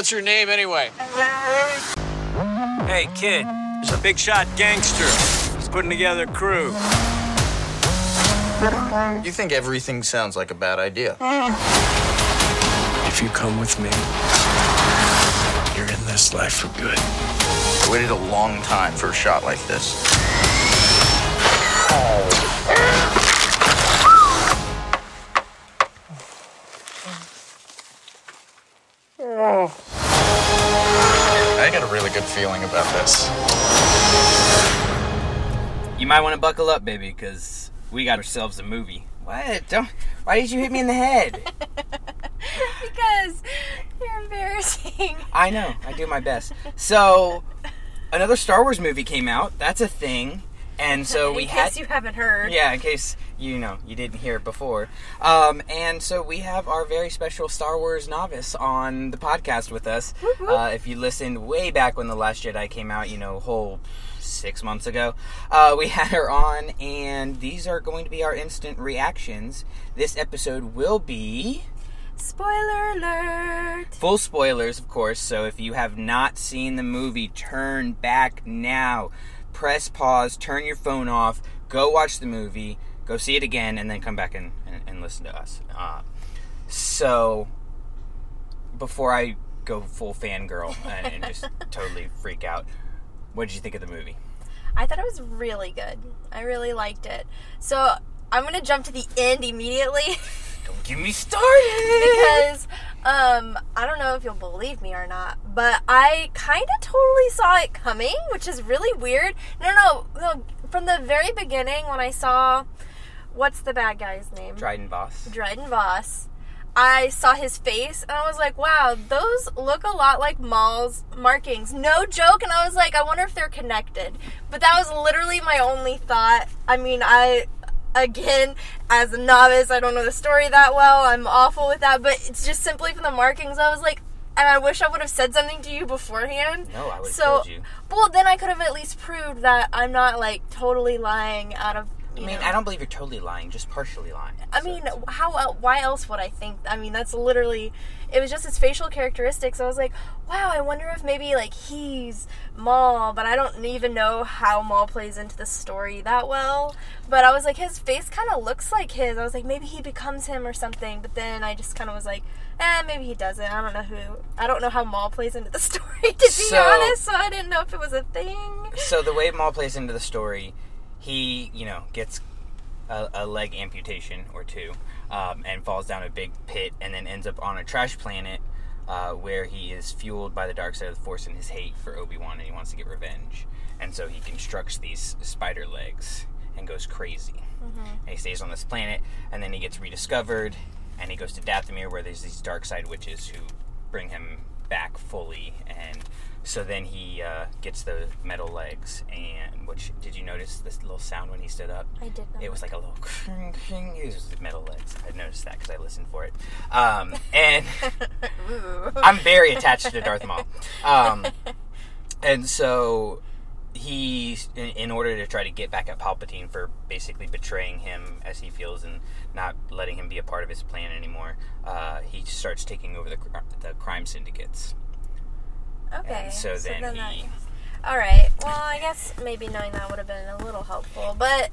What's your name anyway? Hey, kid, there's a big shot gangster. He's putting together a crew. You think everything sounds like a bad idea. If you come with me, you're in this life for good. I waited a long time for a shot like this. I feeling about this. You might want to buckle up, baby, because we got ourselves a movie. What? Don't. Why did you hit me in the head? because you're embarrassing. I know. I do my best. So, another Star Wars movie came out. That's a thing. And so we had. in had. case you haven't heard. Yeah, in case you know you didn't hear it before. Um, and so we have our very special Star Wars novice on the podcast with us. Uh, if you listened way back when the Last Jedi came out, you know, whole six months ago, uh, we had her on, and these are going to be our instant reactions. This episode will be Spoiler alert. full spoilers, of course. So if you have not seen the movie, turn back now. Press pause, turn your phone off, go watch the movie, go see it again, and then come back and, and, and listen to us. Uh, so before I go full fangirl and, and just totally freak out, what did you think of the movie? I thought it was really good. I really liked it. So I'm gonna jump to the end immediately Don't get me started. because um, I don't know if you'll believe me or not, but I kind of totally saw it coming, which is really weird. No, no, no. From the very beginning, when I saw what's the bad guy's name? Dryden Voss. Dryden Voss. I saw his face and I was like, wow, those look a lot like Maul's markings. No joke. And I was like, I wonder if they're connected. But that was literally my only thought. I mean, I, again, as a novice, I don't know the story that well. I'm awful with that. But it's just simply from the markings. I was like, and I wish I would have said something to you beforehand. No, I would have So, told you. well, then I could have at least proved that I'm not like totally lying out of. I mean, know. I don't believe you're totally lying, just partially lying. I So mean, how el- why else would I think? I mean, that's literally it was just his facial characteristics. I was like, wow, I wonder if maybe like he's Maul, but I don't even know how Maul plays into the story that well. But I was like, his face kind of looks like his. I was like, maybe he becomes him or something. But then I just kind of was like, eh, maybe he doesn't. I don't know who. I don't know how Maul plays into the story to be So- honest. So I didn't know if it was a thing. so the way Maul plays into the story, he you know gets a, a leg amputation or two, um, and falls down a big pit, and then ends up on a trash planet. Uh, where he is fueled by the dark side of the force and his hate for Obi Wan, and he wants to get revenge, and so he constructs these spider legs and goes crazy. And he stays on this planet, and then he gets rediscovered, and he goes to Dathomir, where there's these dark side witches who bring him back fully, and so then he uh, gets the metal legs. And which did you notice this little sound when he stood up? I did not. It was like a little cring, cring. It was the metal legs. I noticed that because I listened for it. Um, and I'm very attached to Darth Maul. Um, and so he, in, in order to try to get back at Palpatine for basically betraying him as he feels and not letting him be a part of his plan anymore, uh, he starts taking over the, the crime syndicates. Okay. And so then that- he. All right. Well, I guess maybe knowing that would have been a little helpful, but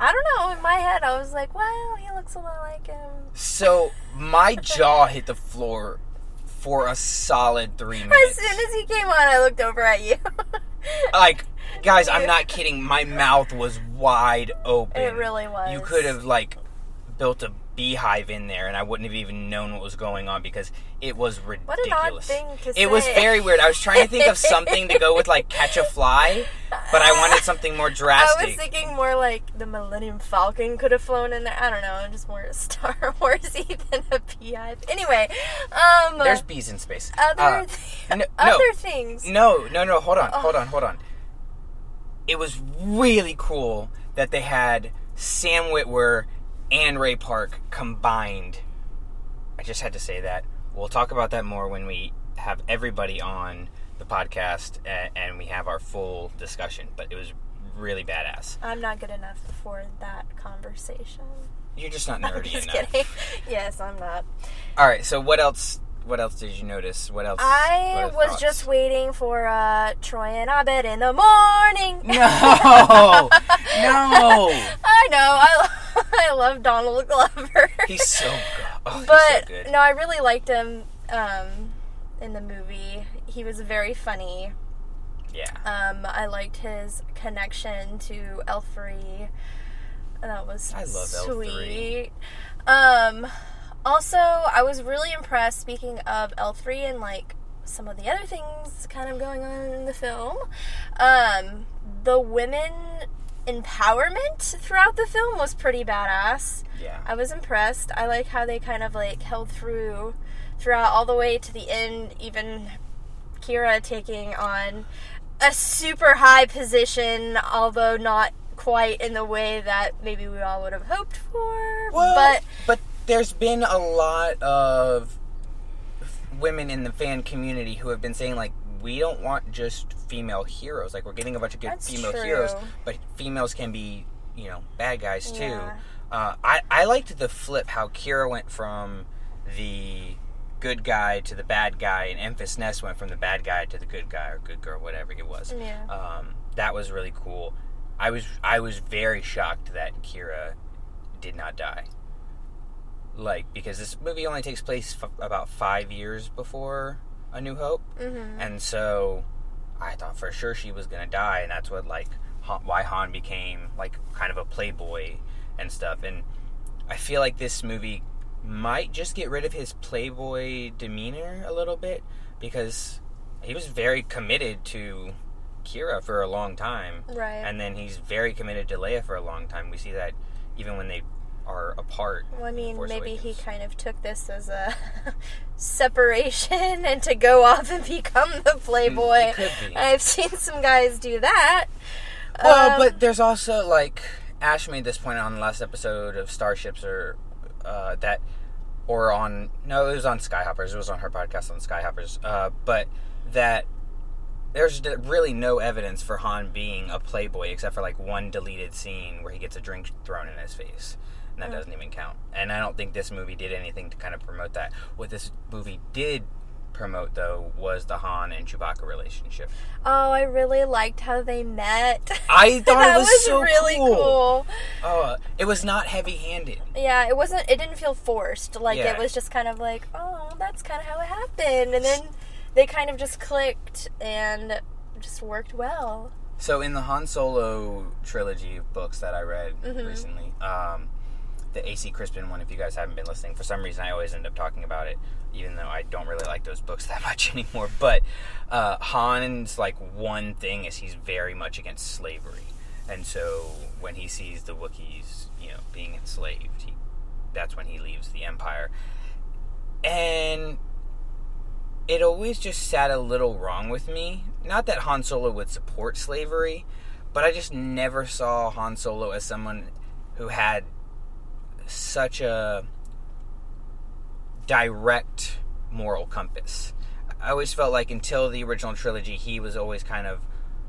I don't know. In my head, I was like, "Well, he looks a lot like him." So my jaw hit the floor for a solid three minutes. As soon as he came on, I looked over at you. like guys i'm not kidding my mouth was wide open It really was. you could have like built a beehive in there and i wouldn't have even known what was going on because it was ridiculous What an odd thing to it was very weird i was trying to think of something to go with like catch a fly but i wanted something more drastic. I was thinking more like the Millennium Falcon could have flown in there. I don't know, I'm just more Star Warsy than a beehive. Anyway, um, there's bees in space other Uh, th- no, no. other things. No, no, no. Hold on, hold on, hold on. It was really cool that they had Sam Witwer and Ray Park combined. I just had to say that. We'll talk about that more when we have everybody on the podcast and, we have our full discussion. But it was really badass. I'm not good enough for that conversation. You're just not nerdy Just enough. kidding. yes, I'm not. All right. So what else? what else did you notice? What else? I what was thoughts? just waiting for uh, Troy and Abed in the morning. No, no. I know. I, I love Donald Glover. He's so good. Oh, but so good. no, I really liked him um, in the movie. He was very funny. Yeah. Um, I liked his connection to L3. That was I love L3. sweet. Um, also, I was really impressed. Speaking of L3 and like some of the other things kind of going on in the film, um, the women empowerment throughout the film was pretty badass. Yeah. I was impressed. I like how they kind of like held through throughout all the way to the end, even Qi'ra taking on a super high position, although not quite in the way that maybe we all would have hoped for. Well, but but there's been a lot of women in the fan community who have been saying like we don't want just female heroes. Like we're getting a bunch of good That's female true. heroes, but females can be you know bad guys too. Yeah. Uh, I I liked the flip how Qi'ra went from the good guy to the bad guy, and Enfys Nest went from the bad guy to the good guy or good girl, whatever it was. Yeah. Um, that was really cool. I was I was very shocked that Qi'ra did not die. Like because this movie only takes place f- about five years before A New Hope, Mhm. and so I thought for sure she was gonna die, and that's what like Han, why Han became like kind of a playboy and stuff. And I feel like this movie might just get rid of his playboy demeanor a little bit because he was very committed to Qi'ra for a long time, Right. and then he's very committed to Leia for a long time. We see that even when they are apart. well, I mean, maybe he kind of took this as a separation and to go off and become the playboy. It. I've seen some guys do that. Well, Um, but there's also like Ash made this point on the last episode of Starships, or uh, that, or on no, it was on Skyhoppers. It was on her podcast on Skyhoppers. Uh, but that there's really no evidence for Han being a playboy except for like one deleted scene where he gets a drink thrown in his face. And that hmm. doesn't even count. And I don't think this movie did anything to kind of promote that. What this movie did promote, though, was the Han and Chewbacca relationship. Oh, I really liked how they met. I thought it was, so really cool. cool. Oh, it was not heavy-handed. Yeah, it wasn't. It didn't feel forced. Like Yeah. it was just kind of like, oh, that's kind of how it happened, and then they kind of just clicked and just worked well. So in the Han Solo trilogy of books that I read Mm-hmm. recently, um, the AC Crispin one, if you guys haven't been listening, for some reason I always end up talking about it, even though I don't really like those books that much anymore. But uh, Han's like one thing is he's very much against slavery, and so when he sees the Wookiees, you know, being enslaved, he, that's when he leaves the Empire, and it always just sat a little wrong with me. Not that Han Solo would support slavery, but I just never saw Han Solo as someone who had such a direct moral compass. I always felt like until the original trilogy, he was always kind of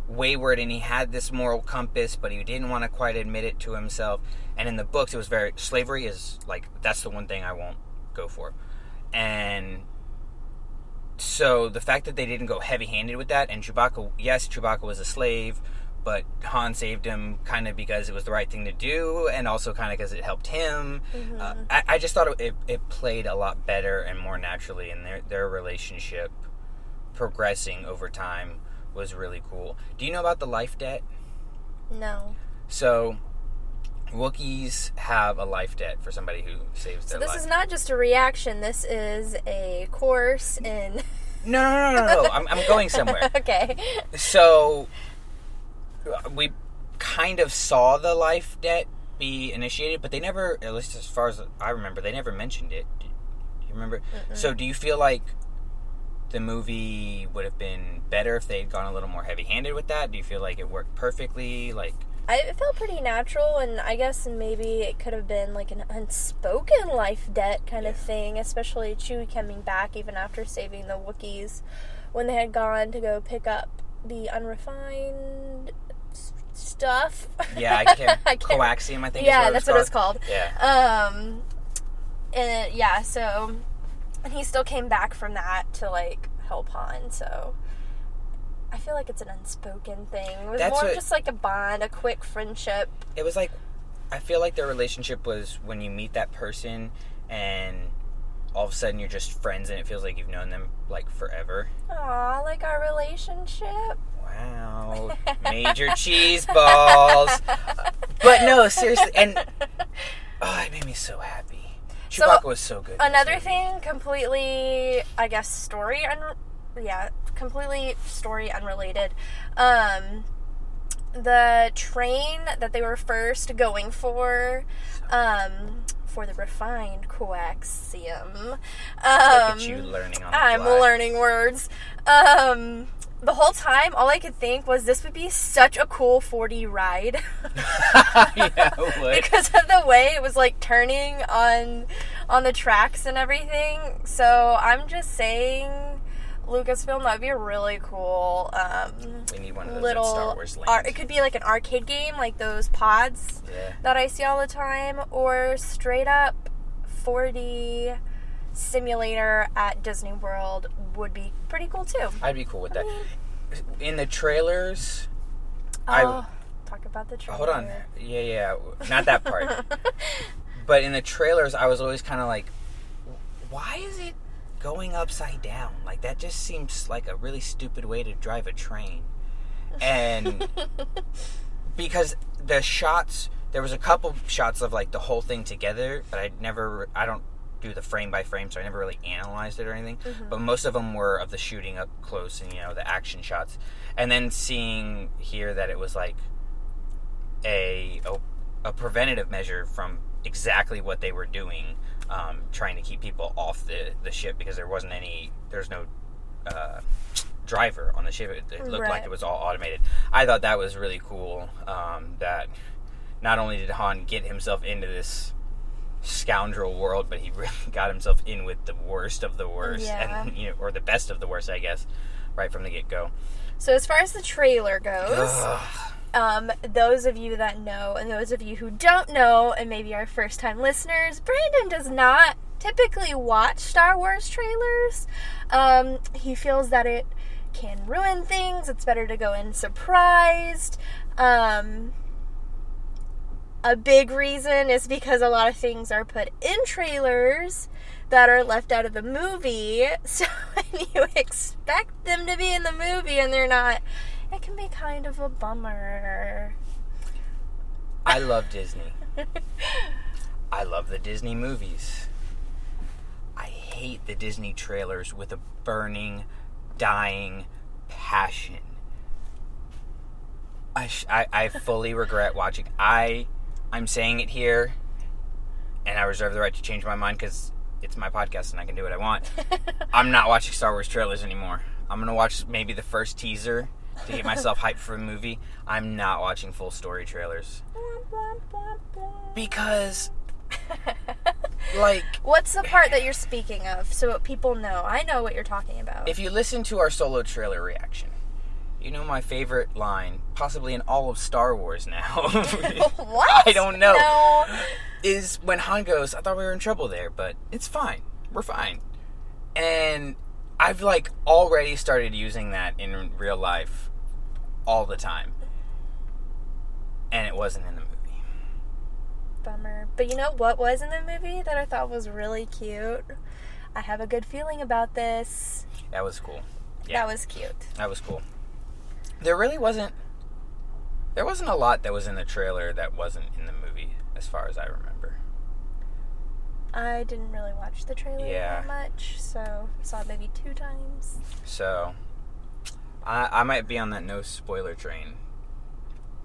wayward and he had this moral compass, but he didn't want to quite admit it to himself. And in the books, it was very slavery is like that's the one thing I won't go for. And so the fact that they didn't go heavy-handed with that, and Chewbacca, yes, Chewbacca was a slave, but Han saved him kind of because it was the right thing to do, and also kind of because it helped him. Uh, I, I just thought it, it, it played a lot better and more naturally, and their their relationship progressing over time was really cool. Do you know about the life debt? No. So. Wookiees have a life debt for somebody who saves So their this life. This is not just a reaction. This is a course in. no, no, no, no, no. I'm, I'm going somewhere. okay. So uh, we kind of saw the life debt be initiated, but they never, at least as far as I remember, they never mentioned it. Do you remember? So do you feel like the movie would have been better if they had gone a little more heavy-handed with that? Do you feel like it worked perfectly? Like, I, it felt pretty natural, and I guess maybe it could have been like an unspoken life debt kind of thing, especially Chewie coming back even after saving the Wookiees when they had gone to go pick up the unrefined s- stuff. yeah, I can't. I can't- coaxium, I think. yeah, that's what it's it's called. Yeah. Um, and yeah, so and he still came back from that to like help Han. So I feel like it's an unspoken thing. It was That's more what- just like a bond, a quick friendship. It was like I feel like their relationship was when you meet that person and all of a sudden you're just friends and it feels like you've known them like forever. Aw, like our relationship. Wow. Major cheese balls. But no, seriously and oh, it made me so happy. So, Chewbacca was so good. in this Another movie. thing, completely, I guess, story un- yeah, completely story unrelated. Um, the train that they were first going for, um, for the refined coaxium. Look Um, at you learning I'm fly. learning words. Um, the whole time, all I could think was this would be such a cool 4D ride. yeah, because of the way it was like turning on on the tracks and everything. So I'm just saying, Lucasfilm that would be a really cool um, We need one of those little. Star Wars ar- it could be like an arcade game, like those pods yeah. that I see all the time, or straight up 4D simulator at Disney World would be pretty cool too. I'd be cool with that. mean- In the trailers, I- Oh, talk about the trailer. hold on. Yeah, yeah, not that part. but in the trailers, I was always kind of like, why is it going upside down? Like that just seems like a really stupid way to drive a train. And because the shots, there was a couple shots of like the whole thing together, but I never, I don't do the frame by frame, so I never really analyzed it or anything. Mm-hmm. But most of them were of the shooting up close and you know the action shots, and then seeing here that it was like a a, a preventative measure from exactly what they were doing, um, trying to keep people off the the ship because there wasn't any, there's no. Uh, driver on the ship it, it looked like it was all automated i thought that was really cool um, that not only did han get himself into this scoundrel world but he really got himself in with the worst of the worst Yeah. and you know or the best of the worst i guess right from the get-go So as far as the trailer goes, Ugh. Um, those of you that know and those of you who don't know, and maybe our first time listeners, Brandon does not typically watch Star Wars trailers. Um, he feels that it can ruin things. It's better to go in surprised. Um, a big reason is because a lot of things are put in trailers that are left out of the movie. So when you expect them to be in the movie and they're not, it can be kind of a bummer. i love disney i love the disney movies i hate the disney trailers with a burning dying passion I, sh- I, I fully regret watching. I I'm saying it here, and I reserve the right to change my mind because it's my podcast and I can do what I want. I'm not watching Star Wars trailers anymore. I'm gonna watch maybe the first teaser to get myself hyped for a movie. I'm not watching full story trailers because, like, What's the part that eh. you're speaking of so people know? I know what you're talking about. if you listen to our solo trailer reaction. You know my favorite line, possibly in all of Star Wars now. what? I don't know. No. is when Han goes, I thought we were in trouble there, but it's fine. We're fine. And I've like already started using that in real life all the time. And it wasn't in the movie. Bummer. But you know what was in the movie that I thought was really cute? I have a good feeling about this. That was cool. Yeah. That was cute. That was cool. There really wasn't there wasn't a lot that was in the trailer that wasn't in the movie as far as I remember. I didn't really watch the trailer Yeah. that much, so saw it maybe two times. So I I might be on that no spoiler train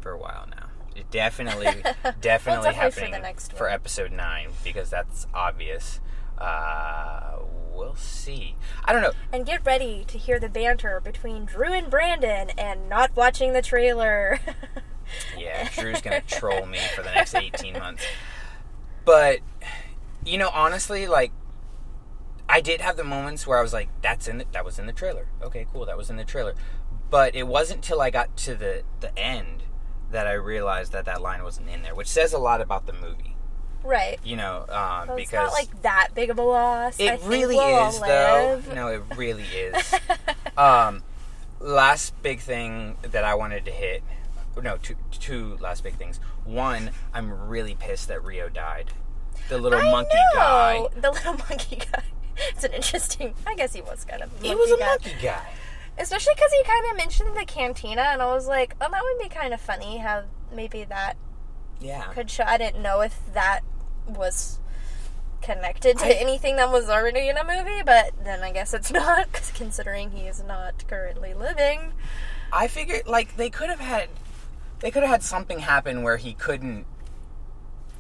for a while now. It definitely definitely definitely for happening next for episode 9 because that's obvious. Uh we'll see. I don't know. And get ready to hear the banter between Drew and Brandon and not watching the trailer. Yeah, Drew's gonna troll me for the next eighteen months. But you know, honestly, like I did have the moments where I was like, "That's in the, that was in the trailer." Okay, cool, that was in the trailer. But it wasn't till I got to the the end that I realized that that line wasn't in there, which says a lot about the movie. right? You know, um, Well, because it's not like that big of a loss. I it think really we'll is, though. No, it really is. um, last big thing that I wanted to hit. No, two, two last big things. One, I'm really pissed that Rio died. The little I monkey know. guy. The little monkey guy. It's an interesting. I guess he was kind of. He was a guy. monkey guy. Especially because he kind of mentioned the cantina, and I was like, oh, that would be kind of funny. How maybe that Yeah. could show. I didn't know if that was connected to I- anything that was already in a movie, but then I guess it's not, because considering he is not currently living. I figured like they could have had they could have had something happen where he couldn't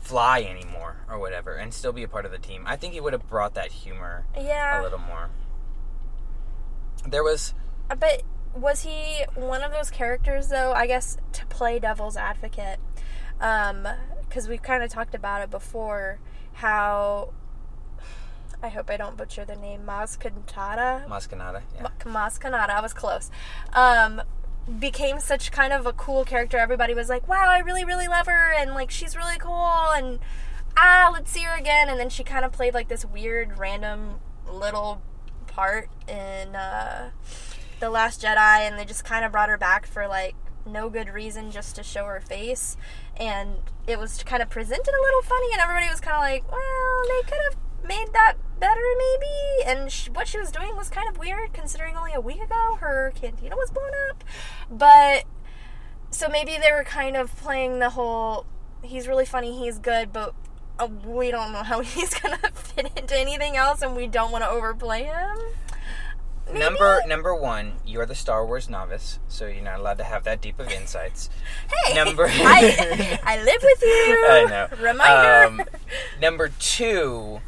fly anymore or whatever and still be a part of the team. I think he would have brought that humor Yeah. a little more. There was But was he one of those characters, though? I guess to play devil's advocate, because we've kind of talked about it before. How I hope I don't butcher the name Maz Cantata. Mascanada. Yeah. Maz Kanata. I was close. Um, became such kind of a cool character. Everybody was like, "Wow, I really, really love her," and like she's really cool, and ah, let's see her again. And then she kind of played like this weird, random little part in uh, the Last Jedi, and they just kind of brought her back for like no good reason, just to show her face. And it was kind of presented a little funny, and everybody was kind of like, "Well, they could have made that better, maybe." And sh- what she was doing was kind of weird, considering only a week ago her cantina was blown up. But so maybe they were kind of playing the whole he's really funny, he's good, but uh, we don't know how he's gonna fit into anything else, and we don't want to overplay him. Maybe? Number number one, you're the Star Wars novice, so you're not allowed to have that deep of insights. Hey, Number- I, I live with you. I know. Reminder. Um, number two,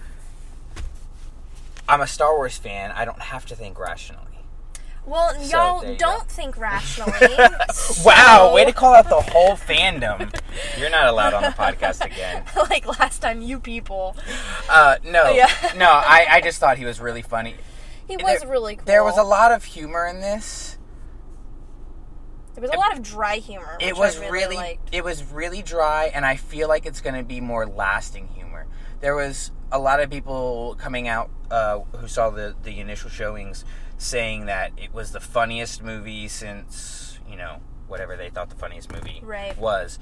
I'm a Star Wars fan. I don't have to think rationally. well, so y'all don't think rationally. Wow, way to call out the whole fandom. You're not allowed on the podcast again. like last time, you people. Uh, no, Yeah. no. I, I just thought he was really funny. He was There- really cool. There was a lot of humor in this. There was a lot of dry humor. It was really, really, it was really dry, and I feel like it's going to be more lasting humor. There was a lot of people coming out uh, who saw the the initial showings saying that it was the funniest movie since you know whatever they thought the funniest movie Right. was.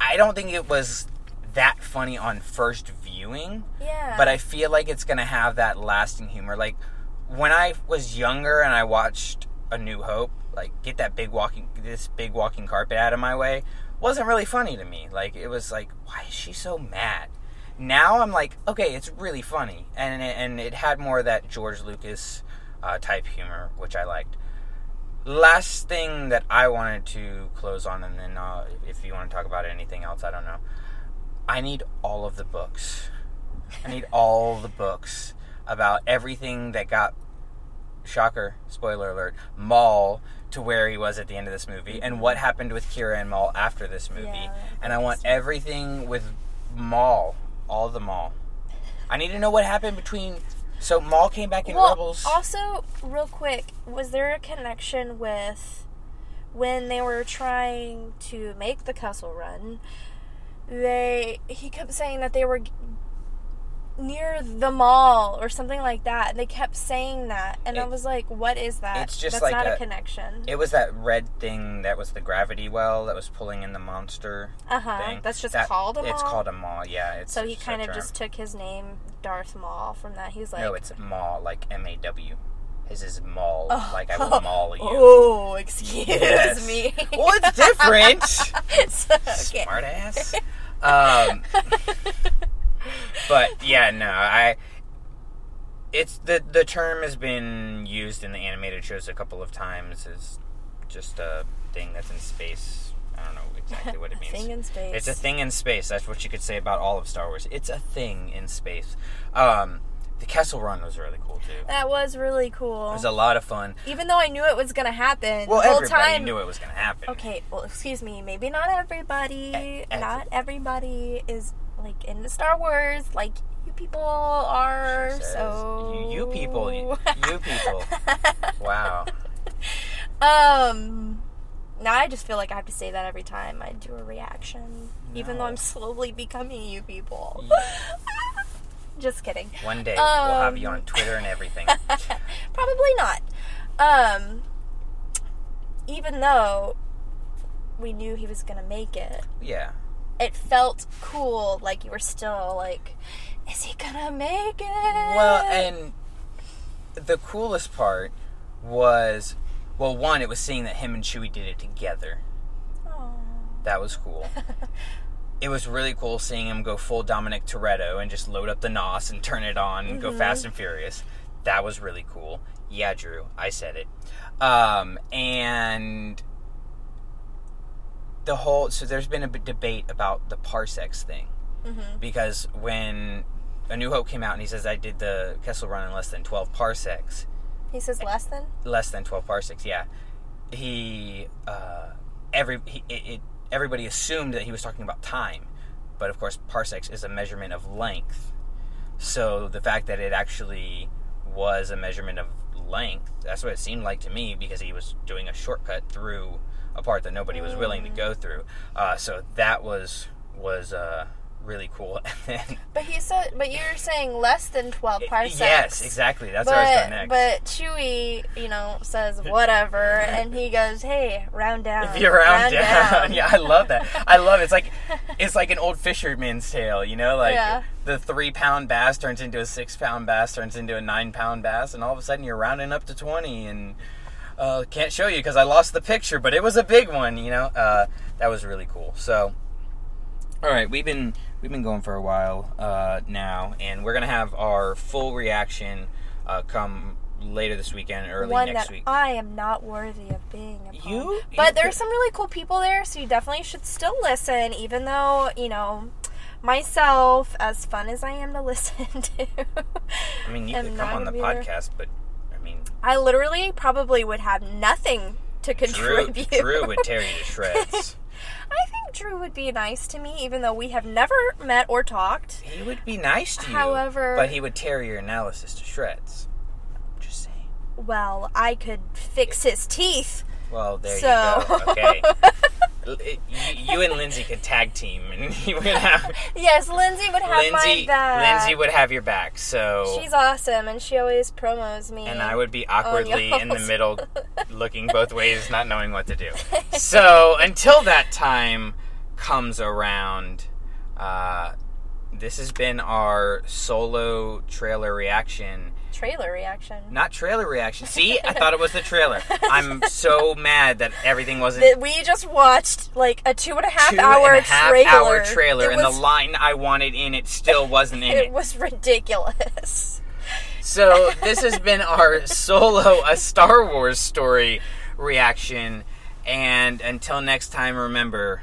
I don't think it was that funny on first viewing. Yeah. but I feel like it's gonna have that lasting humor. Like when I was younger and I watched A New Hope, like get that big walking this big walking carpet out of my way, wasn't really funny to me. Like it was like, why is she so mad? Now I'm like, okay, it's really funny, and it, and it had more of that George Lucas uh, type humor, which I liked. Last thing that I wanted to close on, and then uh, if you want to talk about anything else, I don't know. I need all of the books. I need all the books about everything that got shocker, spoiler alert, Maul to where he was at the end of this movie and what happened with Qi'ra and Maul after this movie. Yeah, and I want everything with Maul, all the Maul. I need to know what happened between so Maul came back in well, Rebels. Also, real quick, was there a connection with when they were trying to make the Kessel Run? They he kept saying that they were near the Maw or something like that. They kept saying that, and I was like, "What is that?" it's just That's like not a, a- connection. it was that red thing that was the gravity well that was pulling in the monster Uh huh. That's just That- called a Maw. It's called a Maw. yeah. It's So he kind of term. just took his name, Darth Maul, from that. He's like, no, it's Maw, like M A W. His is Maul, like I will maul you. Oh, excuse Yes. me. Well, it's different. So, okay. Smart ass. Um, but yeah, no, I. It's the the term has been used in the animated shows a couple of times as just a thing that's in space. I don't know exactly what it means. Thing in space. It's a thing in space. That's what you could say about all of Star Wars. It's a thing in space. Um, the Kessel Run was really cool too. That was really cool. It was a lot of fun. Even though I knew it was gonna happen, Well, the whole everybody time. knew it was going to happen. Okay, well, excuse me. Maybe not everybody. E- not everybody is like into Star Wars, like you people are. Says, so you, you people, you, you people. Wow. Um, now I just feel like I have to say that every time I do a reaction, even though I'm slowly becoming you people. just kidding. One day we'll have you Um, on Twitter and everything. Probably not. Um, even though we knew he was gonna make it, yeah. It felt cool. Like you were still like, is he gonna make it? Well, and the coolest part was, well, one, it was seeing that him and Chewie did it together. Aw. That was cool. it was really cool seeing him go full Dominic Toretto and just load up the NOS and turn it on and go fast and furious. That was really cool. Yeah, Drew, I said it. Um, and the whole so there's been a debate about the parsecs thing. Because when A New Hope came out and he says I did the Kessel Run in less than 12 parsecs, He says less than. less than 12 parsecs yeah. He uh every he, it, it everybody assumed that he was talking about time. But of course parsecs is a measurement of length. So the fact that it actually was a measurement of length. That's what it seemed like to me because he was doing a shortcut through a part that nobody was willing to go through. Uh, so that was was uh, really cool and then But he said, but you're saying less than twelve parsecs. yes exactly that's but, where I was going next But Chewie, you know, says whatever, and he goes, "Hey, round down." If you're around down. yeah, I love that. I love it. It's like it's like an old fisherman's tale, you know, like Yeah. the three pound bass turns into a six pound bass, turns into a nine pound bass, and all of a sudden you're rounding up to twenty and uh, can't show you because I lost the picture, but it was a big one, you know. Uh, that was really cool. So, all right, we've been we've been going for a while uh, now, and we're gonna have our full reaction uh, come later this weekend, early One next that week. I am not worthy of being a. You- But you there's could- some really cool people there, so you definitely should still listen, even though you know myself, as fun as I am to listen to. I mean, you could come on the there. podcast, but I mean, I literally probably would have nothing to Drew, contribute. Drew would tear you to shreds. I think Drew would be nice to me, even though we have never met or talked. he would be nice to you. However- but he would tear your analysis to shreds. Just saying. Well, I could fix his teeth. Well, there So- you go. Okay. It- you, you and Lindsay could tag team, and you would have Yes, Lindsay would have my back. Lindsay would have your back. So. She's awesome, and she always promos me. and I would be awkwardly in the middle, looking both ways, not knowing what to do. So until that time comes around, uh, this has been our solo trailer reaction. Trailer reaction. Not trailer reaction. See, I thought it was the trailer. I'm so mad that everything wasn't That we just watched like a two and a half two hour and a half trailer. hour trailer, and the line I wanted in it still wasn't in it it. was ridiculous. So this has been our solo a Star Wars story reaction, and until next time, remember,